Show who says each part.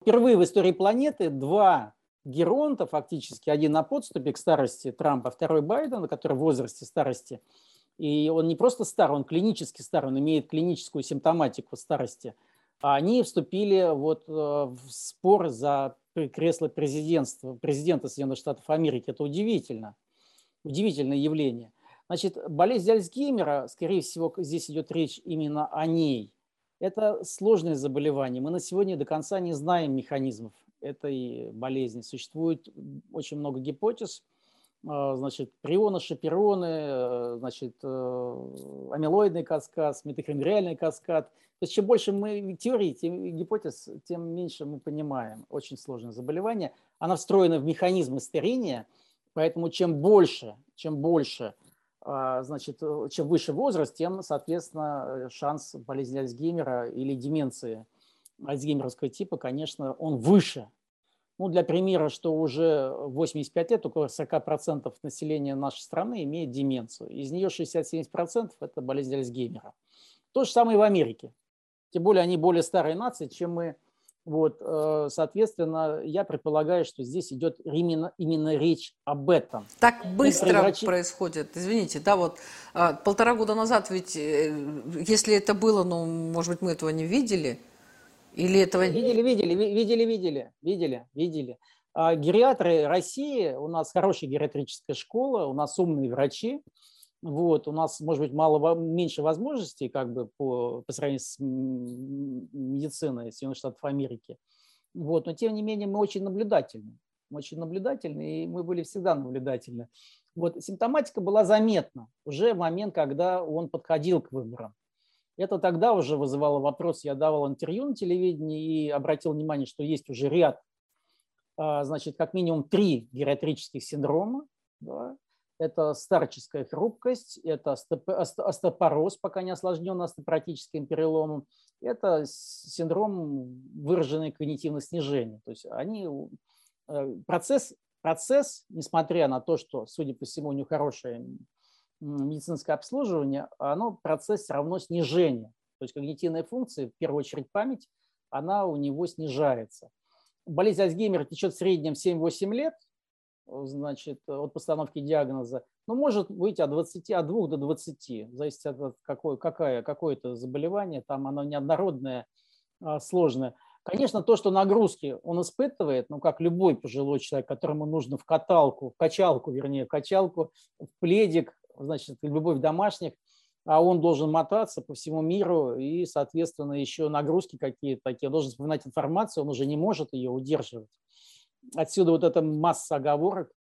Speaker 1: впервые в истории планеты два геронта, фактически, один на подступе к старости Трампа, второй Байден, который в возрасте старости, и он не просто стар, он клинически стар, он имеет клиническую симптоматику старости, а они вступили вот э, в спор за кресло президентства, президента Соединенных Штатов Америки. Это удивительно, удивительное явление. Значит, болезнь Альцгеймера, скорее всего, здесь идет речь именно о ней. Это сложное заболевание. Мы на сегодня до конца не знаем механизмов этой болезни. Существует очень много гипотез, а, значит, прионы, шапероны, э, значит, э, амилоидный каскад, митохондриальный каскад. То есть чем больше мы теорий, тем гипотез, тем меньше мы понимаем. Очень сложное заболевание. Она встроена в механизмы старения, поэтому чем больше, чем больше, значит, э, чем выше возраст, тем, соответственно, шанс болезни Альцгеймера или деменции – альцгеймеровского типа, конечно, он выше. Ну, для примера, что уже 85 лет около 40% населения нашей страны имеет деменцию. Из нее 60-70% это болезнь Альцгеймера. То же самое и в Америке. Тем более они более старые нации, чем мы. Вот, э, соответственно, я предполагаю, что здесь идет именно, именно речь об этом.
Speaker 2: Так быстро превращ... происходит. Извините, да, вот а, полтора года назад ведь, э, если это было, ну, может быть, мы этого не видели, или этого...
Speaker 1: Видели, видели, видели, видели, видели, видели. А гериатры России, у нас хорошая гериатрическая школа, у нас умные врачи, вот, у нас, может быть, мало, меньше возможностей как бы по, по сравнению с медициной Соединенных Штатов Америки. Вот, но тем не менее мы очень наблюдательны. Мы очень наблюдательны, и мы были всегда наблюдательны. Вот, симптоматика была заметна уже в момент, когда он подходил к выборам. Это тогда уже вызывало вопрос. Я давал интервью на телевидении и обратил внимание, что есть уже ряд, а, значит, как минимум три гериатрических синдрома. Да. Это старческая хрупкость, это остеопороз, пока не осложненный остеопоротическим переломом, это синдром выраженной когнитивного снижения. То есть они, э, процесс, процесс, несмотря на то, что, судя по всему, у него хорошая медицинское обслуживание, оно процесс равно снижения. То есть когнитивная функция, в первую очередь память, она у него снижается. Болезнь Альцгеймера течет в среднем 7-8 лет, значит, от постановки диагноза, но может быть от, 20, от 2 до 20, зависит от какое, какое, какое это заболевание, там оно неоднородное, а, сложное. Конечно, то, что нагрузки он испытывает, ну, как любой пожилой человек, которому нужно в каталку, в качалку, вернее, в качалку, в пледик, значит, любовь домашних, а он должен мотаться по всему миру и, соответственно, еще нагрузки какие-то такие, должен вспоминать информацию, он уже не может ее удерживать. Отсюда вот эта масса оговорок,